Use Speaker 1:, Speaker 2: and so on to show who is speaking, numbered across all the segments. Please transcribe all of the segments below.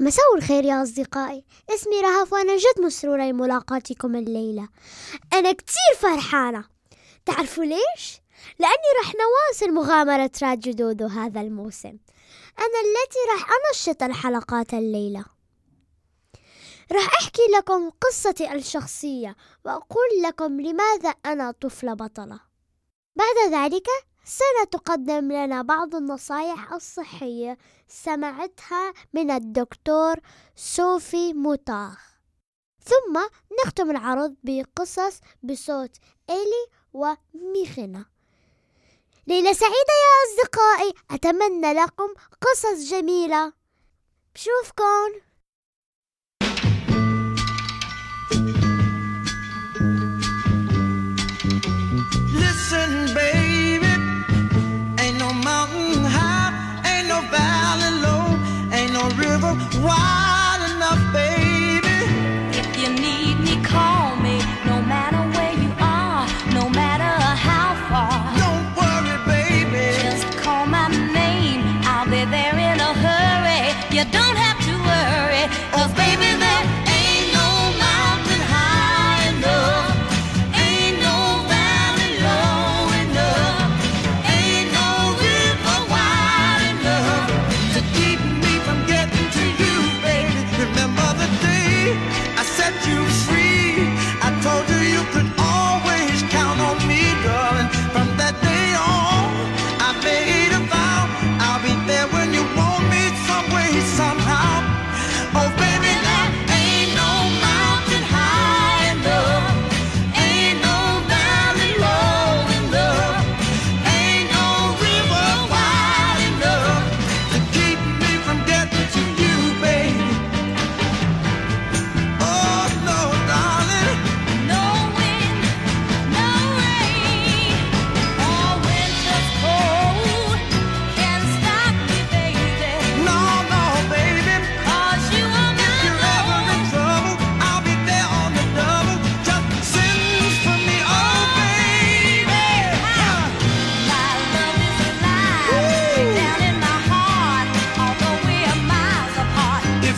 Speaker 1: مساء الخير يا أصدقائي. اسمي رهف وأنا جد مسرورة بملاقاتكم الليلة. أنا كتير فرحانة. تعرفوا ليش؟ لأني رح نواصل مغامرة راديو دودو هذا الموسم. أنا التي رح أنشط الحلقات الليلة. رح أحكي لكم قصتي الشخصية وأقول لكم لماذا أنا طفلة بطلة. بعد ذلك سنتقدم لنا بعض النصائح الصحية سمعتها من الدكتور صوفي موتاخ ثم نختم العرض بقصص بصوت إلي وميخنا ليلة سعيدة يا أصدقائي أتمنى لكم قصص جميلة. بشوفكم.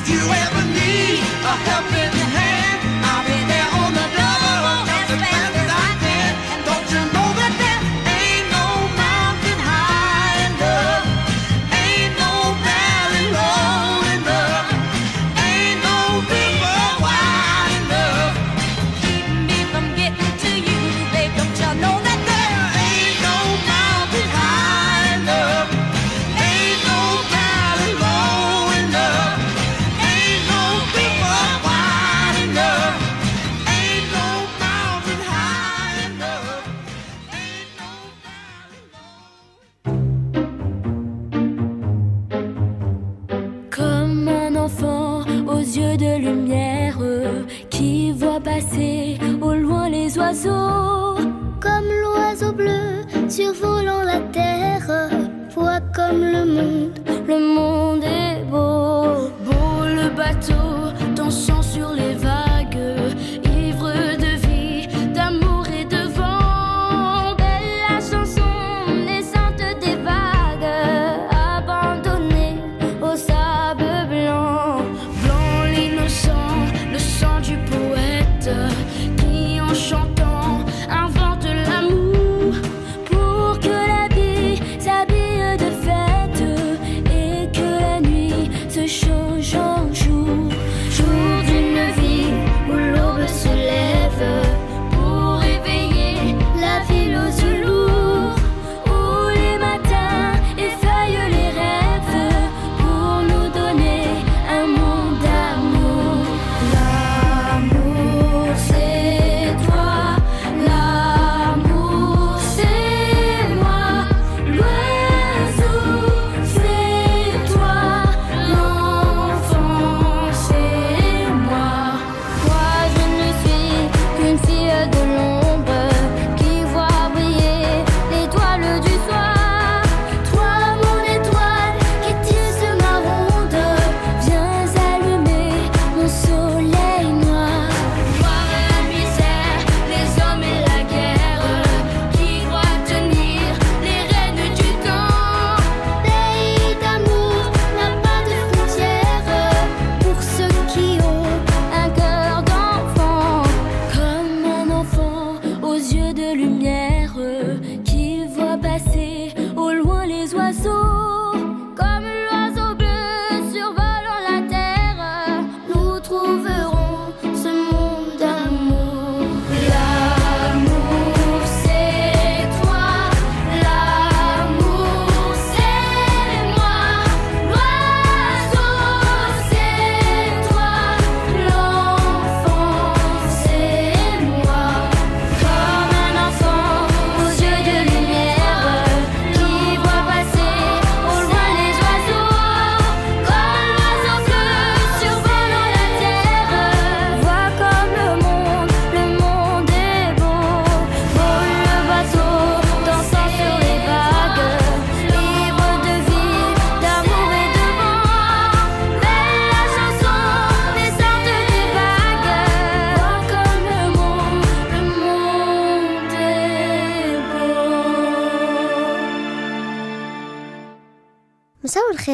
Speaker 2: You
Speaker 3: ever need a helping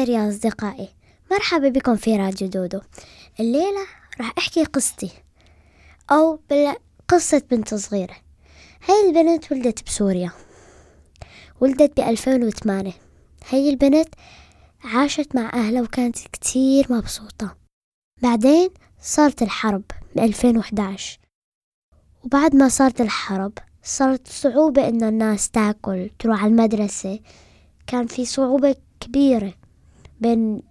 Speaker 4: خير يا أصدقائي. مرحبا بكم في راديو دودو. الليلة راح أحكي قصتي أو قصة بنت صغيرة. هاي البنت ولدت بسوريا. ولدت بألفين وثمانية. هاي البنت عاشت مع أهلها وكانت كتير مبسوطة. بعدين صارت الحرب بألفين وحداش. وبعد ما صارت الحرب صارت صعوبة إنه الناس تاكل تروح على المدرسة. كان في صعوبة كبيرة. بين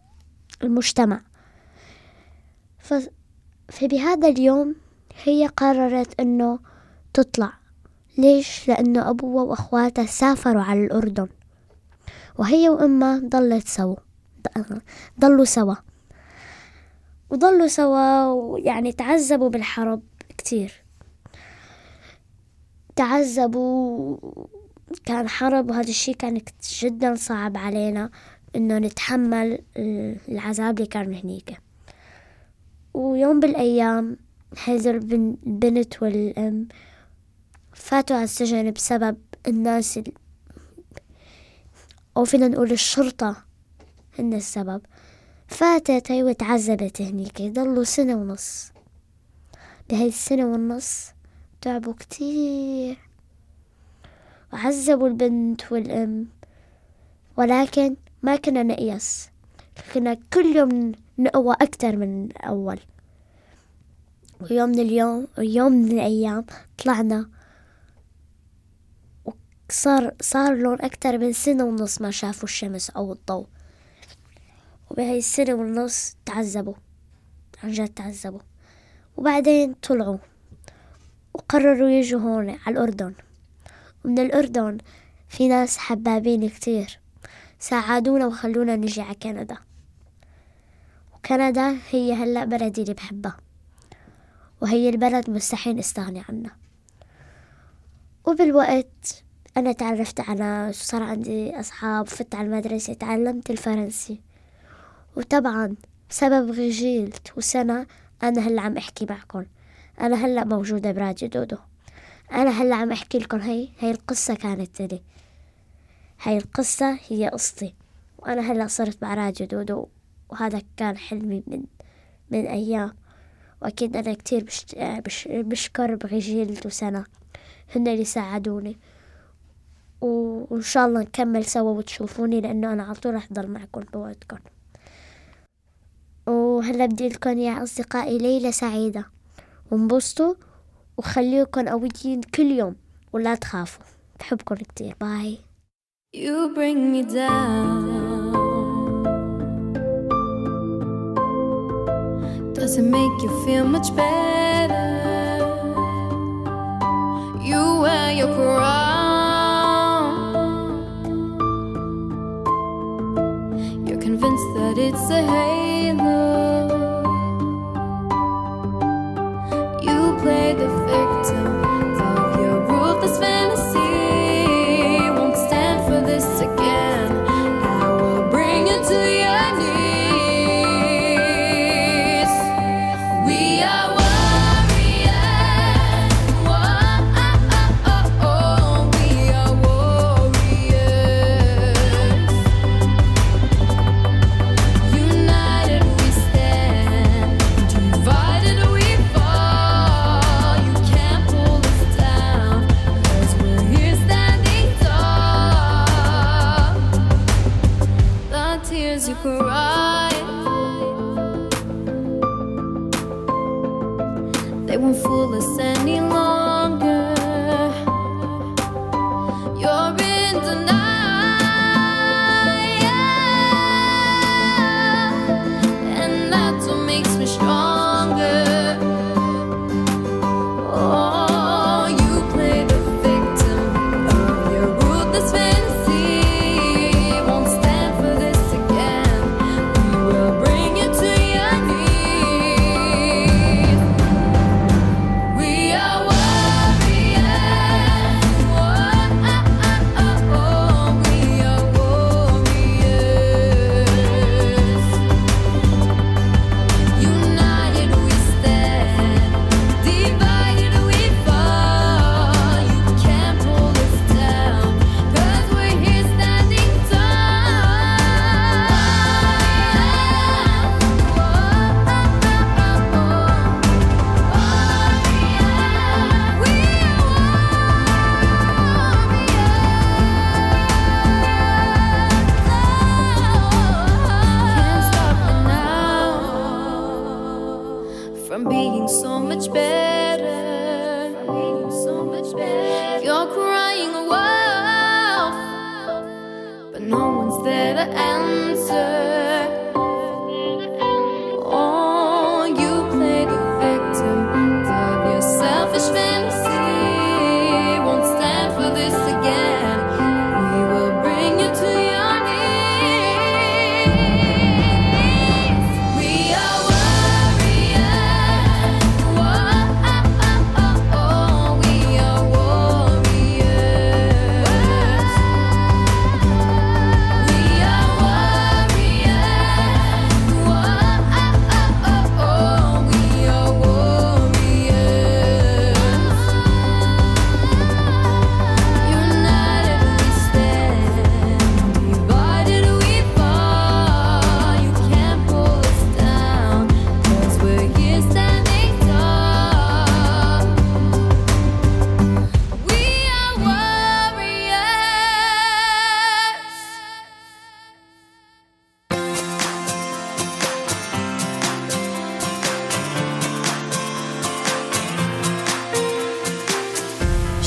Speaker 4: المجتمع. فبهذا اليوم هي قررت إنه تطلع. ليش؟ لأنه أبوها وأخواتها سافروا على الأردن. وهي وأمها ضلت سوا. ضلوا سوا. وضلوا سوا ويعني تعذبوا بالحرب كتير. تعذبوا كان حرب وهذا الشي كان جدا صعب علينا. إنه نتحمل العذاب اللي كان هنيك. ويوم بالأيام هذا البنت والأم فاتوا على السجن بسبب الناس ال... أو فينا نقول الشرطة هن السبب. فاتت هي وتعذبت هنيك ضلوا سنة ونص. بهاي السنة والنص تعبوا كتير. وعذبوا البنت والأم. ولكن ما كنا نقيس كنا كل يوم نقوى أكتر من الأول. ويوم من اليوم ويوم من الأيام طلعنا وصار صار لهم أكتر من سنة ونص ما شافوا الشمس أو الضوء. وبهاي السنة ونص تعذبوا عن جد تعذبوا. وبعدين طلعوا وقرروا يجوا هون على الأردن. ومن الأردن في ناس حبابين كتير. ساعدونا وخلونا نجي على كندا. وكندا هي هلأ بلدي اللي بحبها وهي البلد مستحيل استغني عنها. وبالوقت أنا تعرفت على وصار عندي أصحاب فت على المدرسة تعلمت الفرنسي. وطبعا بسبب غجيلت وسنة أنا هلا عم أحكي معكم. أنا هلا موجودة براديو دودو. أنا هلا عم أحكي لكم هي هي القصة كانت لي. هاي القصة هي قصتي. وأنا هلأ صرت مع راديو دودو وهذا كان حلمي من من أيام. وأكيد أنا كتير بش بش بشكر بغيجيلت وسنة هن اللي ساعدوني. وإن شاء الله نكمل سوا وتشوفوني لأنه أنا على طول رح ضل معكم بوعدكم. وهلأ بدي لكم يا أصدقائي ليلة سعيدة. وانبسطوا وخليكم قويين كل يوم ولا تخافوا. بحبكم كتير. باي. You bring me down Does it make you feel much better? You wear your crown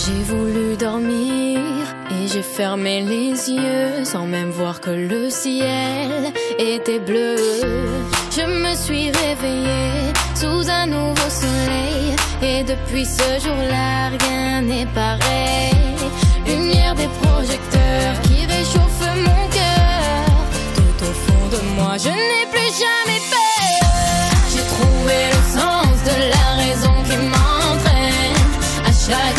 Speaker 5: J'ai voulu dormir et j'ai fermé les yeux sans même voir que le ciel était bleu. Je me suis réveillée sous un nouveau soleil et depuis ce jour-là rien n'est pareil. Lumière des projecteurs qui réchauffe mon cœur. Tout au fond de moi je n'ai plus jamais peur. J'ai trouvé le sens de la raison qui m'entraîne à chaque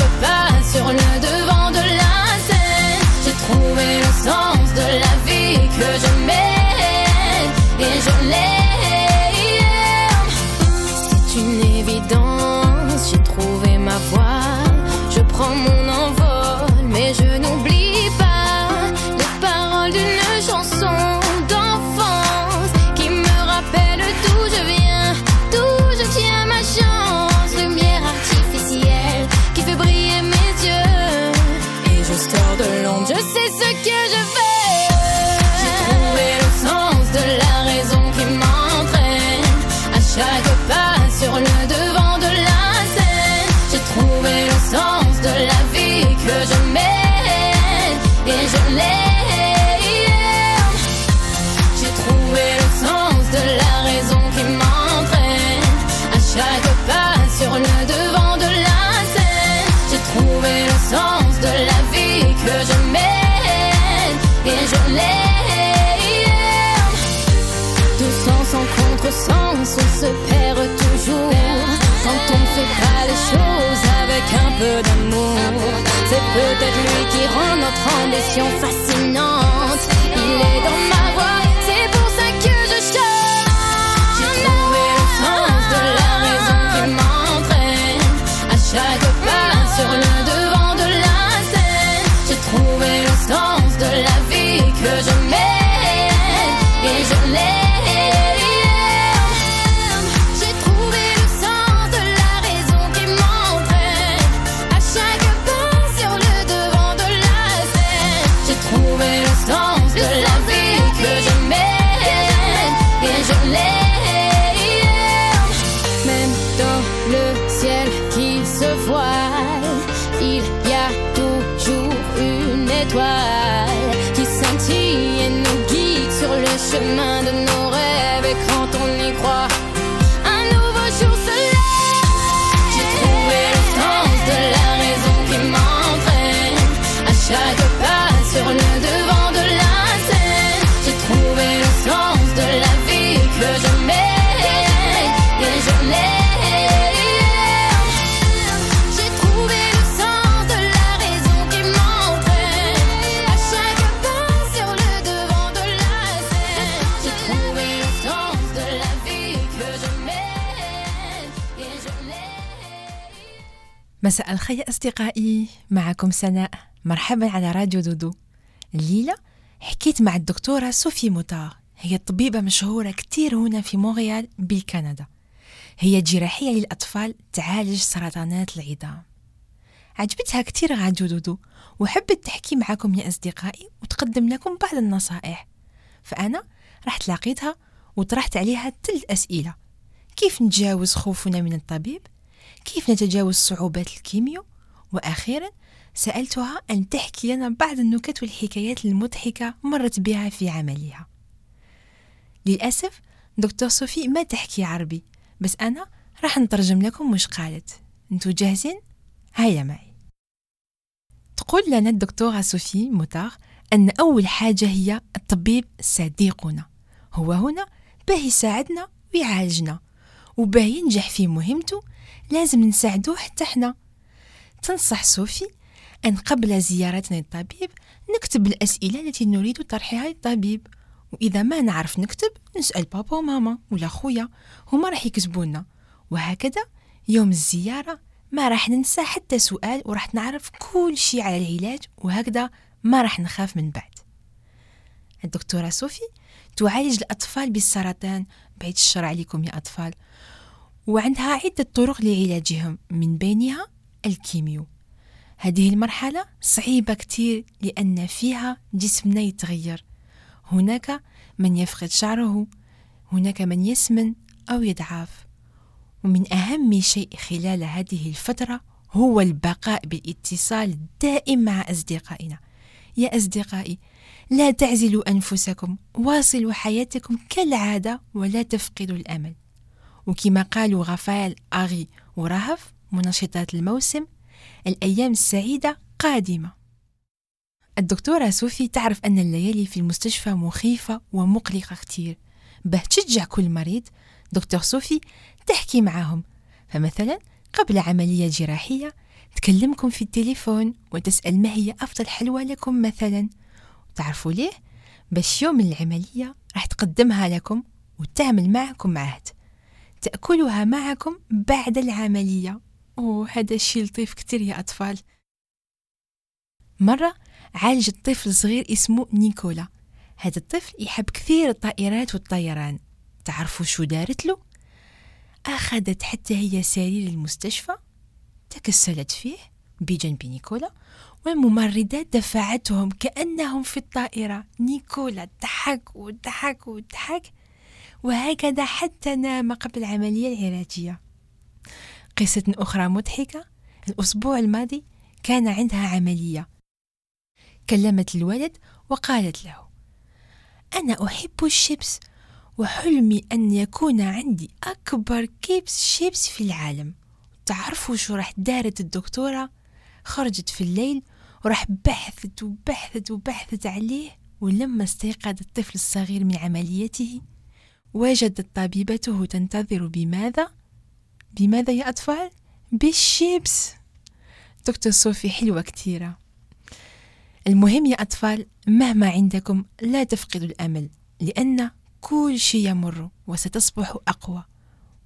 Speaker 5: peu d'amour. C'est peut-être lui qui rend notre ambition fascinante. Il est dans ma voix, c'est pour ça que je chante. J'ai trouvé le sens de la raison qui m'entraîne. À chaque pas sur le devant de la scène, j'ai trouvé le sens de la vie que je why?
Speaker 6: مساء الخير أصدقائي. معكم سناء. مرحبا على راديو دودو. الليلة حكيت مع الدكتورة صوفي موتار. هي طبيبة مشهورة كتير هنا في مونريال بالكندا. هي جراحة للأطفال تعالج سرطانات العظام. عجبتها كتير راديو دودو وحبت تحكي معكم يا أصدقائي وتقدم لكم بعض النصائح. فأنا رحت لقيتها وطرحت عليها تلت أسئلة. كيف نتجاوز خوفنا من الطبيب؟ كيف نتجاوز صعوبات الكيمياء وأخيرا سألتها أن تحكي لنا بعض النكت والحكايات المضحكة مرت بها في عملها. للأسف دكتور صوفي ما تحكي عربي بس أنا راح نترجم لكم مش قالت. أنتو جاهزين؟ هيا معي. تقول لنا الدكتورة صوفي موتار أن أول حاجة هي الطبيب صديقنا. هو هنا باه يساعدنا ويعالجنا وباه ينجح في مهمته لازم نساعدوه حتى إحنا تنصح صوفي أن قبل زيارتنا للطبيب نكتب الأسئلة التي نريد طرحها للطبيب. وإذا ما نعرف نكتب نسأل بابا وماما ولا خويا هما راح يكتبونا وهكذا يوم الزيارة ما راح ننسى حتى سؤال وراح نعرف كل شيء على العلاج وهكذا ما راح نخاف من بعد. الدكتورة صوفي تعالج الأطفال بالسرطان. بعيد الشر عليكم يا أطفال. وعندها عدة طرق لعلاجهم من بينها الكيميو. هذه المرحلة صعيبة كتير لأن فيها جسمنا يتغير. هناك من يفقد شعره هناك من يسمن أو يضعف. ومن أهم شيء خلال هذه الفترة هو البقاء بالاتصال الدائم مع أصدقائنا. يا أصدقائي لا تعزلوا أنفسكم واصلوا حياتكم كالعادة ولا تفقدوا الأمل. وكما قالوا غفال أغي ورهف منشطات الموسم الأيام السعيدة قادمة. الدكتورة سوفي تعرف أن الليالي في المستشفى مخيفة ومقلقة كتير. به تشجع كل مريض. دكتور صوفي تحكي معاهم فمثلا قبل عملية جراحية تكلمكم في التليفون وتسأل ما هي أفضل حلوى لكم مثلا. تعرفوا ليه؟ باش يوم العملية راح تقدمها لكم وتعمل معكم عهد تأكلها معكم بعد العملية. أوه هذا الشيء لطيف كتير يا أطفال. مرة عالج طفل صغير اسمه نيكولا. هذا الطفل يحب كثير الطائرات والطيران. تعرفوا شو دارت له؟ أخذت حتى هي سرير المستشفى تكسلت فيه بجنب نيكولا والممرضات دفعتهم كأنهم في الطائرة. نيكولا ضحك وضحك وضحك. وهكذا حتى نام قبل العملية العلاجية. قصة أخرى مضحكة. الأسبوع الماضي كان عندها عملية. كلمت الولد وقالت له أنا أحب الشيبس وحلمي أن يكون عندي أكبر كيبس شيبس في العالم. تعرفوا شو راح دارت الدكتورة؟ خرجت في الليل وراح بحثت وبحثت وبحثت عليه ولما استيقظ الطفل الصغير من عمليته وجدت طبيبته تنتظر بماذا؟ بماذا يا أطفال؟ بالشيبس. دكتور صوفي حلوة كتيرة المهم يا أطفال مهما عندكم لا تفقدوا الأمل لأن كل شيء يمر وستصبح أقوى.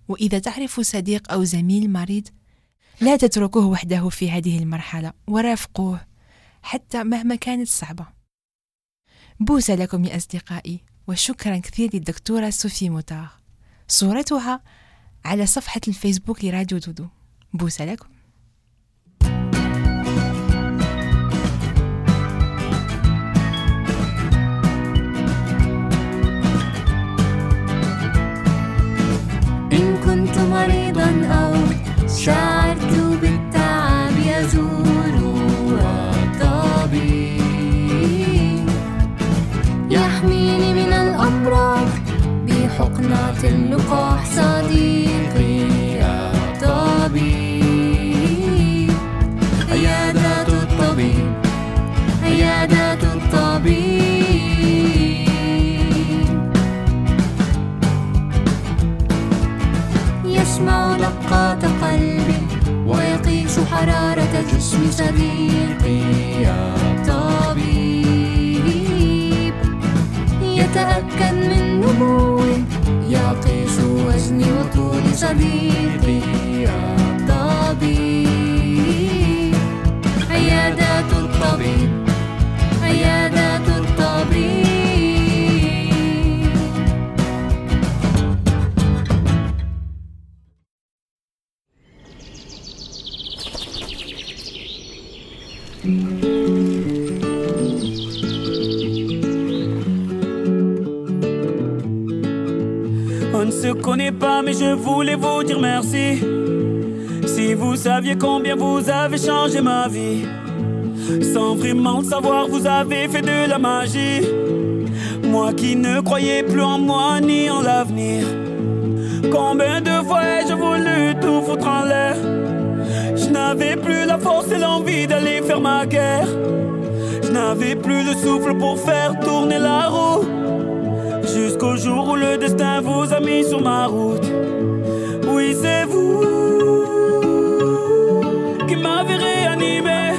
Speaker 6: وإذا تعرفوا صديق أو زميل مريض لا تتركوه وحده في هذه المرحلة ورافقوه حتى مهما كانت صعبة. بوسة لكم يا أصدقائي. وشكرا كثير للدكتورة صوفي موتار. صورتها على صفحة الفيسبوك لراديو دودو. بوسة لكم.
Speaker 7: إن كنت مريضا أو شعرت بحقنة اللقاح صديقي الطبيب عيادة الطبيب عيادة الطبيب. يسمع دقات قلبي ويقيس حرارة جسم صديقي الطبيب يتأكد من نموي وطول صديقي عيادات الطبيب عيادات الطبيب.
Speaker 8: On ne se connaît pas, mais je voulais vous dire merci. Si vous saviez combien vous avez changé ma vie, sans vraiment le savoir, vous avez fait de la magie. Moi qui ne croyais plus en moi ni en l'avenir. Combien de fois ai-je voulu tout foutre en l'air? Je n'avais plus la force et l'envie d'aller faire ma guerre. Je n'avais plus le souffle pour faire tourner la roue. Jour où le destin vous a mis sur ma route. Oui, c'est vous qui m'avez réanimé.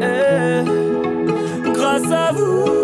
Speaker 8: Eh, grâce à vous,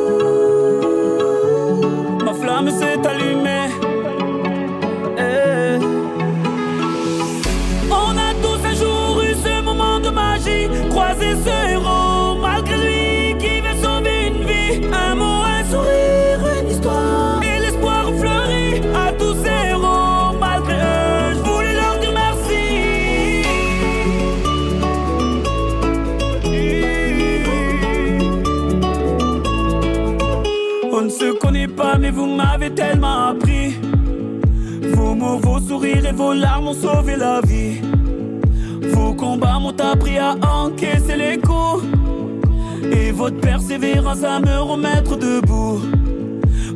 Speaker 8: Vos sourires et vos larmes ont sauvé la vie. Vos combats m'ont appris à encaisser les coups. Et votre persévérance à me remettre debout.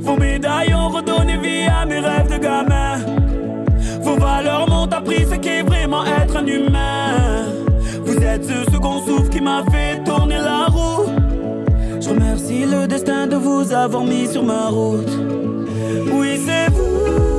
Speaker 8: Vos médailles ont redonné vie à mes rêves de gamin. Vos valeurs m'ont appris ce qu'est vraiment être un humain. Vous êtes ce second souffle qui m'a fait tourner la roue. Je remercie le destin de vous avoir mis sur ma route. Oui, c'est vous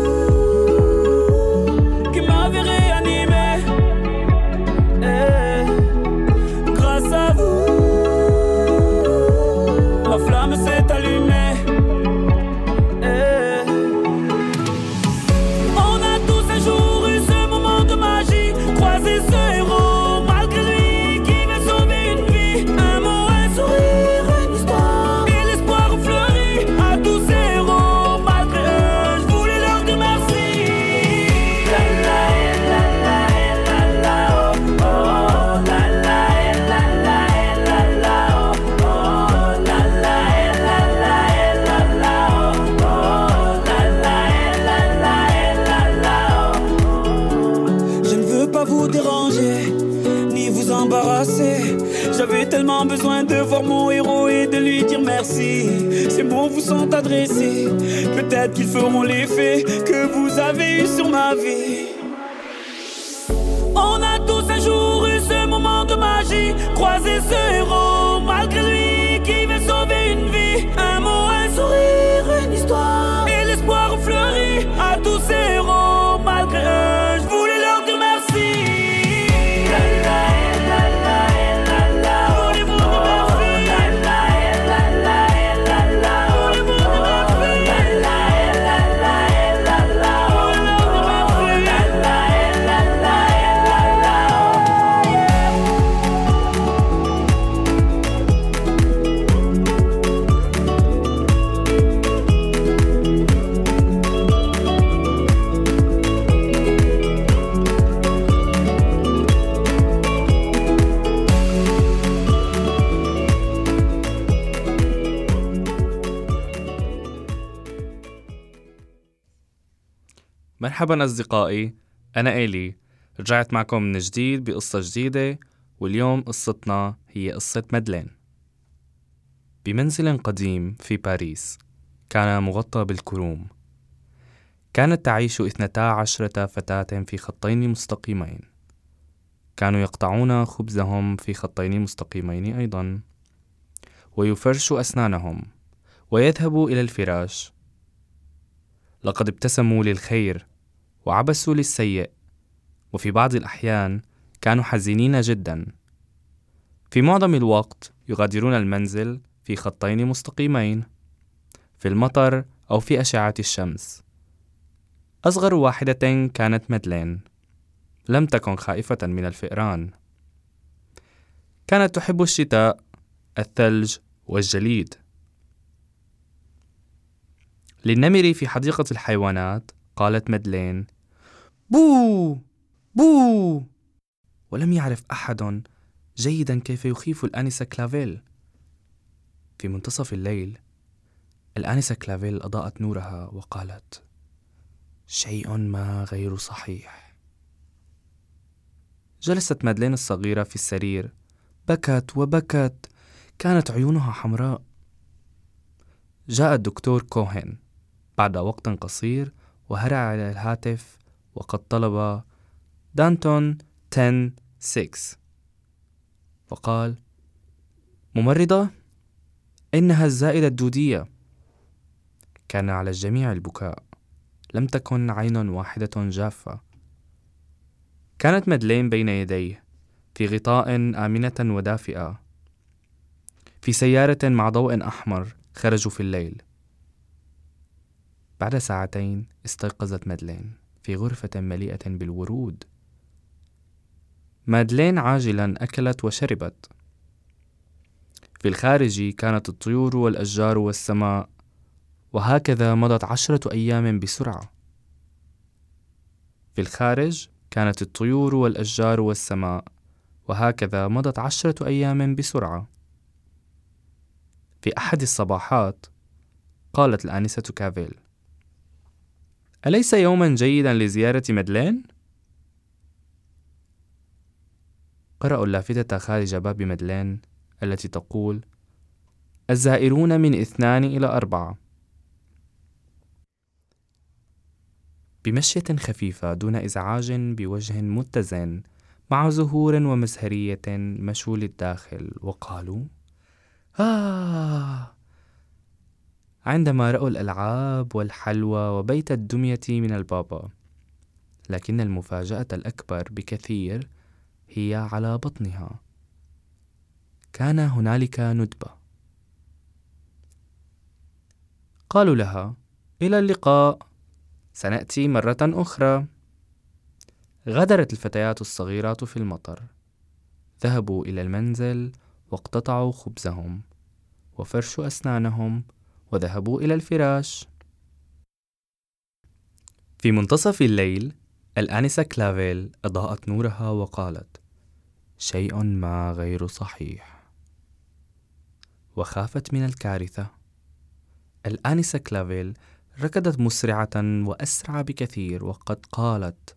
Speaker 8: qu'ils feront l'effet que vous avez eu sur ma vie. On a tous un jour eu ce moment de magie, croisé ce
Speaker 9: مرحبا أصدقائي. أنا إيلي. رجعت معكم من جديد بقصة جديدة واليوم قصتنا هي قصة مدلين بمنزل قديم في باريس كان مغطى بالكروم. كانت تعيش اثنتا عشرة فتاة في خطين مستقيمين. كانوا يقطعون خبزهم في خطين مستقيمين أيضا. ويفرشوا أسنانهم ويذهبوا إلى الفراش. لقد ابتسموا للخير وعبسوا للسيء. وفي بعض الأحيان كانوا حزينين جدا. في معظم الوقت يغادرون المنزل في خطين مستقيمين في المطر أو في أشعة الشمس. أصغر واحدة كانت مدلين لم تكن خائفة من الفئران. كانت تحب الشتاء الثلج والجليد. للنمر في حديقة الحيوانات قالت مدلين بو بو. ولم يعرف أحد جيدا كيف يخيف الآنسة كلافيل. في منتصف الليل الآنسة كلافيل أضاءت نورها وقالت شيء ما غير صحيح. جلست مادلين الصغيرة في السرير. بكت وبكت كانت عيونها حمراء. جاء الدكتور كوهن بعد وقت قصير وهرع على الهاتف وقد طلب دانتون 10 6 وقال ممرضة إنها الزائدة الدودية. كان على الجميع البكاء. لم تكن عين واحدة جافة. كانت مدلين بين يديه في غطاء آمنة ودافئة. في سيارة مع ضوء أحمر خرجوا في الليل. بعد ساعتين استيقظت مادلين في غرفة مليئة بالورود. مادلين عاجلا أكلت وشربت. في الخارج كانت الطيور والأشجار والسماء وهكذا مضت عشرة أيام بسرعة. في الخارج كانت الطيور والأشجار والسماء وهكذا مضت عشرة أيام بسرعة. في أحد الصباحات قالت الآنسة كافيل أليس يوما جيدا لزيارة مدلين؟ قرأوا اللافتة خارج باب مدلين التي تقول الزائرون من اثنان إلى أربعة بمشية خفيفة دون إزعاج بوجه متزن مع زهور ومزهرية مشوا للداخل وقالوا آه عندما رأوا الألعاب والحلوى وبيت الدمية من البابا. لكن المفاجأة الأكبر بكثير هي على بطنها. كان هنالك ندبة. قالوا لها إلى اللقاء. سنأتي مرة أخرى. غادرت الفتيات الصغيرات في المطر. ذهبوا إلى المنزل واقتطعوا خبزهم وفرشوا أسنانهم وذهبوا إلى الفراش. في منتصف الليل الآنسة كلافيل أضاءت نورها وقالت شيء ما غير صحيح. وخافت من الكارثة. الآنسة كلافيل ركضت مسرعة وأسرع بكثير وقد قالت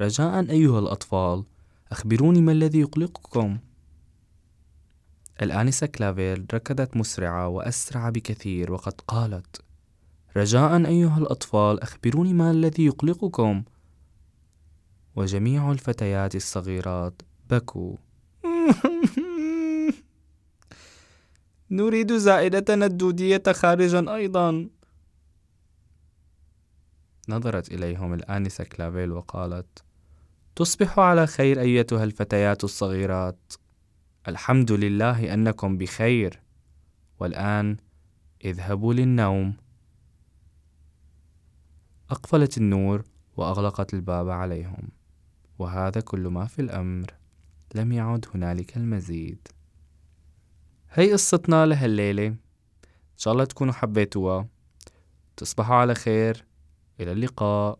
Speaker 9: رجاء أيها الأطفال أخبروني ما الذي يقلقكم. الآنسة كلافيل ركضت مسرعة وأسرع بكثير وقد قالت رجاء أيها الأطفال أخبروني ما الذي يقلقكم. وجميع الفتيات الصغيرات بكوا. نريد زائدتنا الدودية خارجا أيضا. نظرت إليهم الآنسة كلافيل وقالت تصبح على خير أيتها الفتيات الصغيرات. الحمد لله أنكم بخير والآن اذهبوا للنوم. أقفلت النور وأغلقت الباب عليهم وهذا كل ما في الأمر. لم يعد هنالك المزيد. هي قصتنا لهالليلة. إن شاء الله تكونوا حبيتوها. تصبحوا على خير. إلى اللقاء.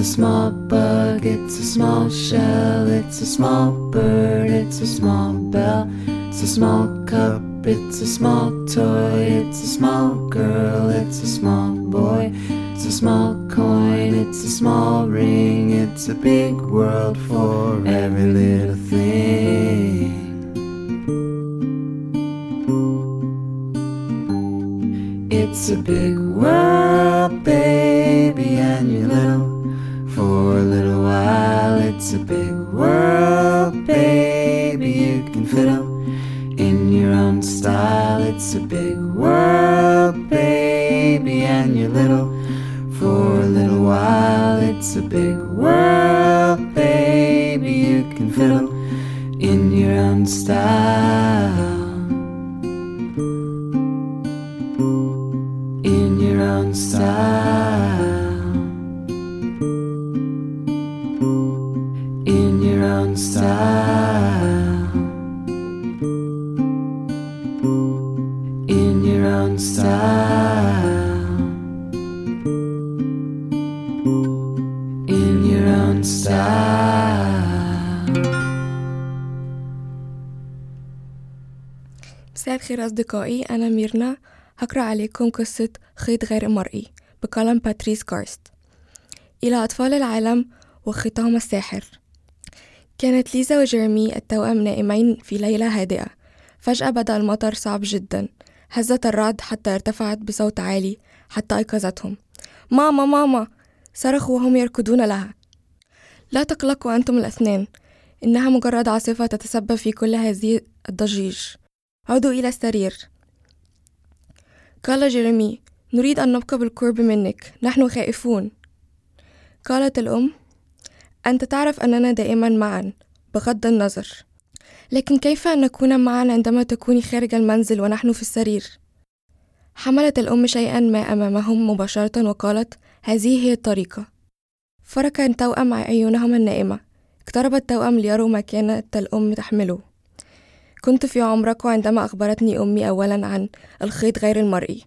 Speaker 10: a small bug, it's a small shell, it's a small bird, it's a small bell, it's a small cup, it's a small toy, it's a small girl, it's a small
Speaker 11: أصدقائي أنا ميرنا. هقرأ عليكم قصة خيط غير مرئي بقلم باتريس كارست إلى أطفال العالم وخيطهم الساحر. كانت ليزا وجيرمي التوأم نائمين في ليلة هادئة. فجأة بدأ المطر صعب جدا. هزت الرعد حتى ارتفعت بصوت عالي حتى أيقظتهم. ماما ماما! صرخوا وهم يركضون لها. لا تقلقوا أنتم الاثنان إنها مجرد عاصفة تتسبب في كل هذه الضجيج. عودوا إلى السرير. قال جيرمي نريد أن نبقى بالقرب منك نحن خائفون. قالت الأم أنت تعرف أننا دائما معا بغض النظر. لكن كيف أن نكون معا عندما تكوني خارج المنزل ونحن في السرير؟ حملت الأم شيئا ما أمامهم مباشرة وقالت هذه هي الطريقة. فرك التوأم عيونهما النائمة. اقترب التوأم ليروا ما كانت الأم تحمله. كنت في عمرك عندما أخبرتني أمي أولا عن الخيط غير المرئي.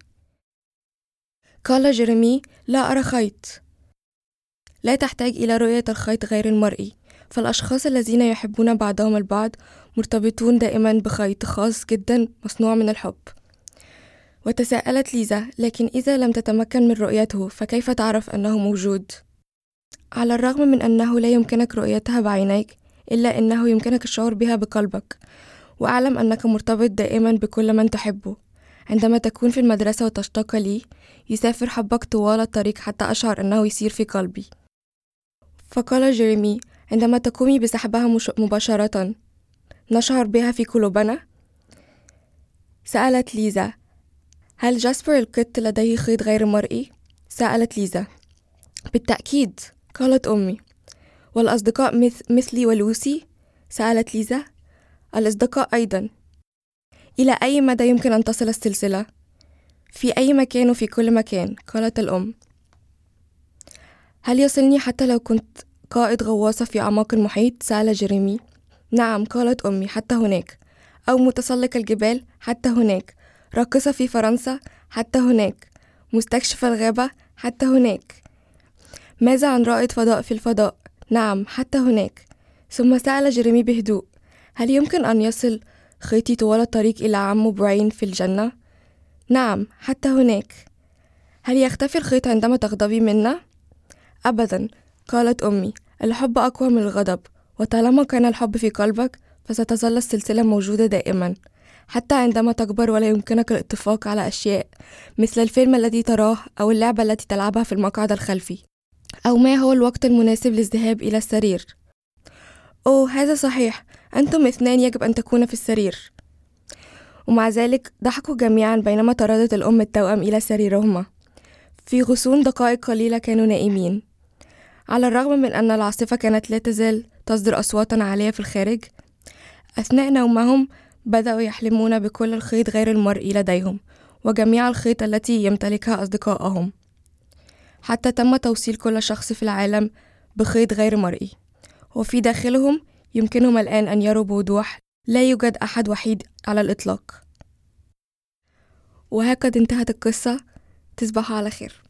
Speaker 11: قال جيرمي لا أرى خيط. لا تحتاج إلى رؤية الخيط غير المرئي. فالأشخاص الذين يحبون بعضهم البعض مرتبطون دائما بخيط خاص جدا مصنوع من الحب. وتساءلت ليزا لكن إذا لم تتمكن من رؤيته فكيف تعرف أنه موجود؟ على الرغم من أنه لا يمكنك رؤيتها بعينيك إلا أنه يمكنك الشعور بها بقلبك. وأعلم أنك مرتبط دائما بكل من تحبه. عندما تكون في المدرسة وتشتاق لي يسافر حبك طوال الطريق حتى أشعر أنه يسير في قلبي. فقال جيرمي عندما تقومي بسحبها مباشرة نشعر بها في قلوبنا؟ سألت ليزا. هل جاسبر القط لديه خيط غير مرئي؟ سألت ليزا. بالتأكيد. قالت أمي. والأصدقاء مث مثلي ولوسي؟ سألت ليزا. الأصدقاء أيضا. إلى أي مدى يمكن أن تصل السلسلة؟ في أي مكان وفي كل مكان قالت الأم. هل يصلني حتى لو كنت قائد غواصة في أعماق المحيط؟ سأل جيريمي. نعم قالت أمي حتى هناك. أو متسلق الجبال؟ حتى هناك. راقصة في فرنسا؟ حتى هناك. مستكشف الغابة؟ حتى هناك. ماذا عن رائد فضاء في الفضاء؟ نعم حتى هناك. ثم سأل جيريمي بهدوء. هل يمكن أن يصل خيطي طوال الطريق إلى عمو براين في الجنة؟ نعم حتى هناك. هل يختفي الخيط عندما تغضبي منا؟ أبدا قالت أمي. الحب أقوى من الغضب وطالما كان الحب في قلبك فستظل السلسلة موجودة دائما. حتى عندما تكبر ولا يمكنك الاتفاق على أشياء مثل الفيلم الذي تراه أو اللعبة التي تلعبها في المقعد الخلفي. أو ما هو الوقت المناسب للذهاب إلى السرير. أوه هذا صحيح. أنتم اثنان يجب أن تكون في السرير. ومع ذلك ضحكوا جميعا بينما طردت الأم التوأم إلى سريرهما. في غصون دقائق قليلة كانوا نائمين. على الرغم من أن العاصفة كانت لا تزال تصدر أصواتا عالية في الخارج أثناء نومهم بدأوا يحلمون بكل الخيط غير المرئي لديهم وجميع الخيط التي يمتلكها أصدقائهم حتى تم توصيل كل شخص في العالم بخيط غير مرئي وفي داخلهم يمكنهم الآن أن يروا بوضوح لا يوجد أحد وحيد على الإطلاق. وهكذا انتهت القصة. تصبحوا على خير.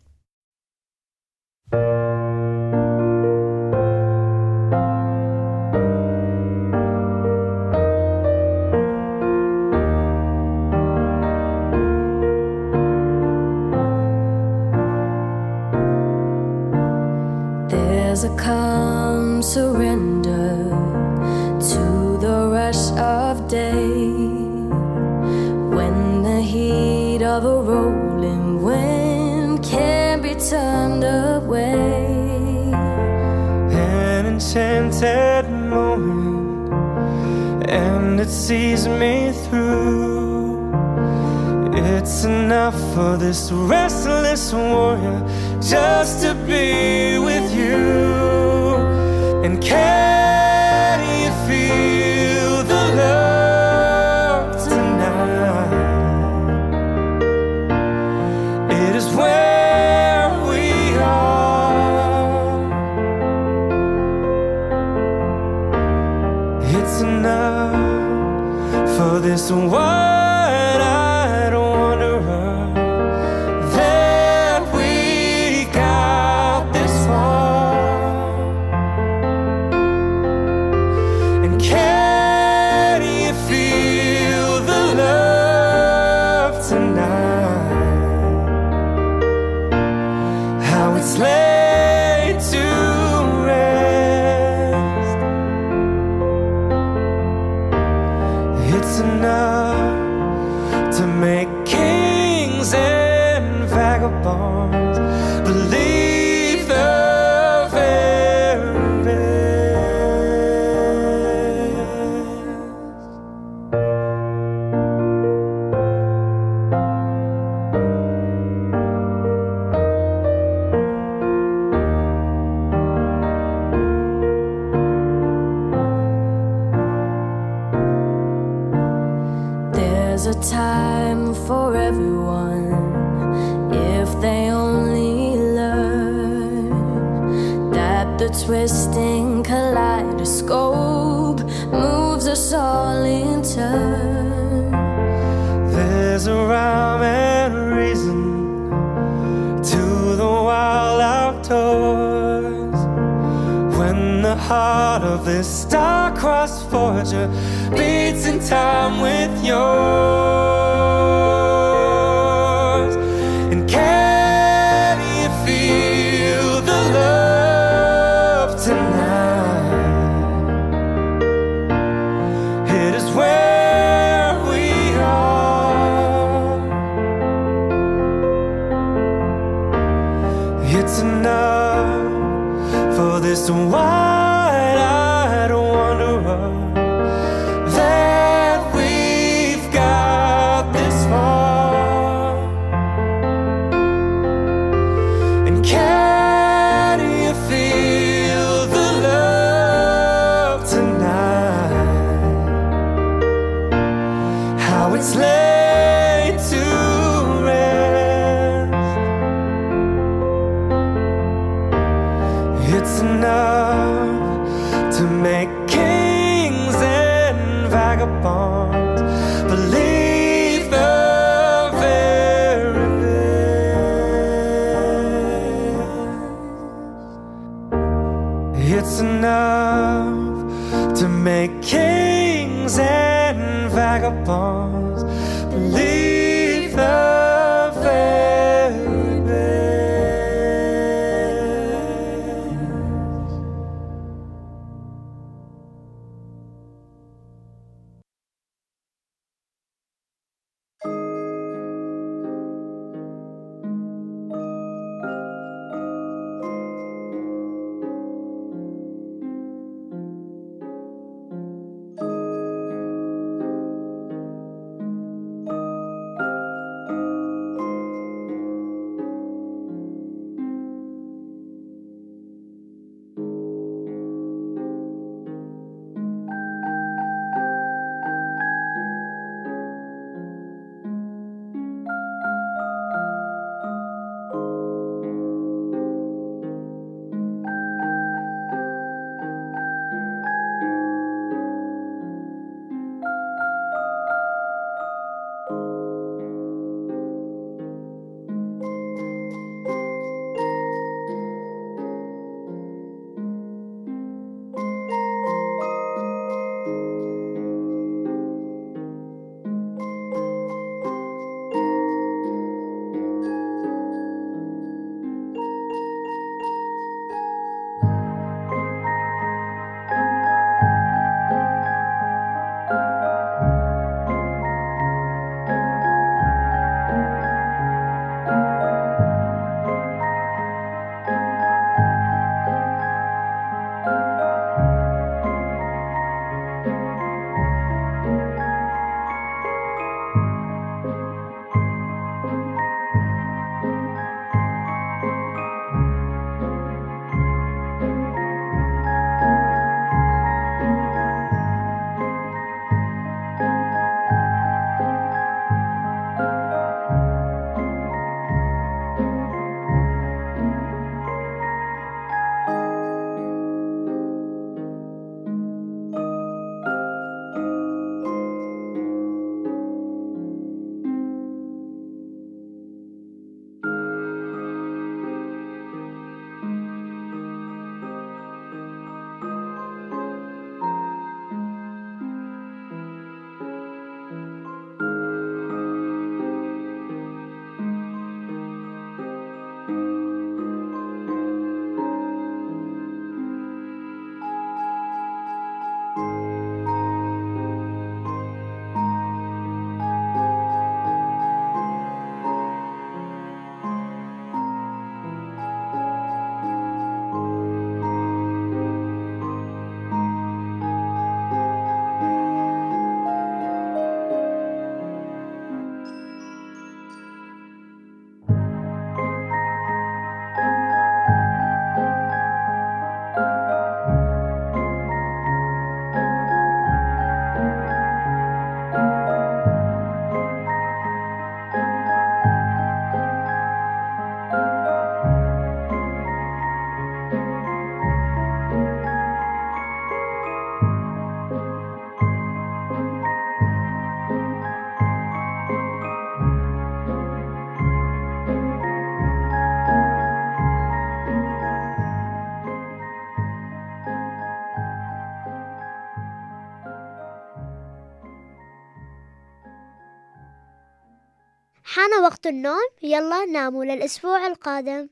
Speaker 4: وقت النوم يلا ناموا للأسبوع القادم.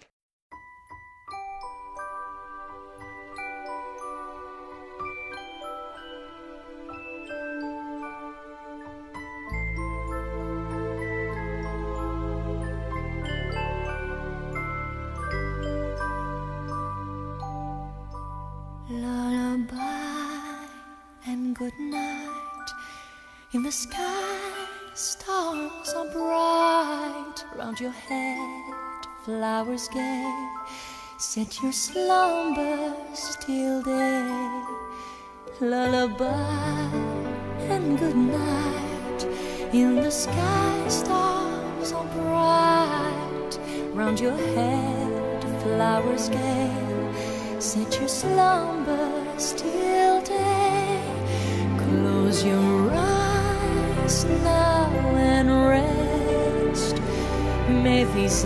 Speaker 7: Flowers gay. Set your slumbers till day. Lullaby and good night. In the sky, stars are bright. Round your head, flowers gay. Set your slumbers till day. Close your eyes now and rest. May these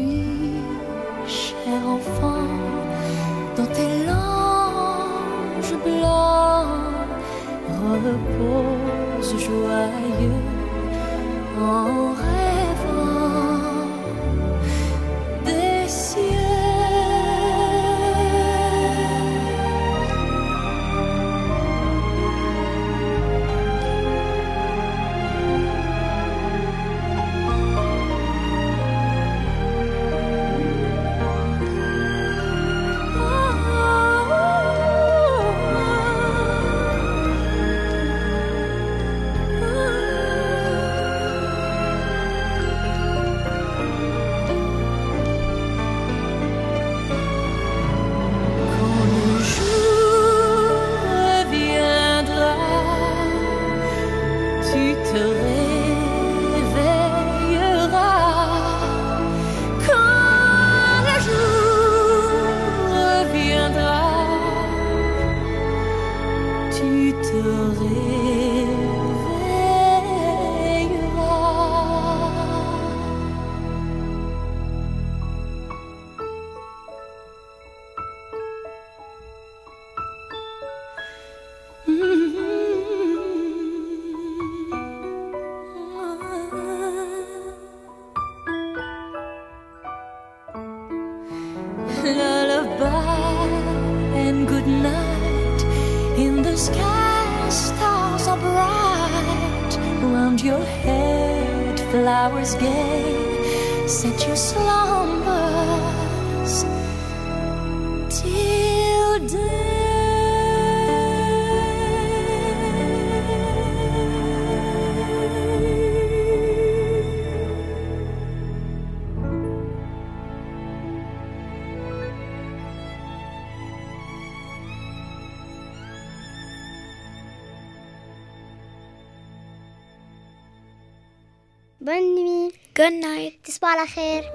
Speaker 4: خير.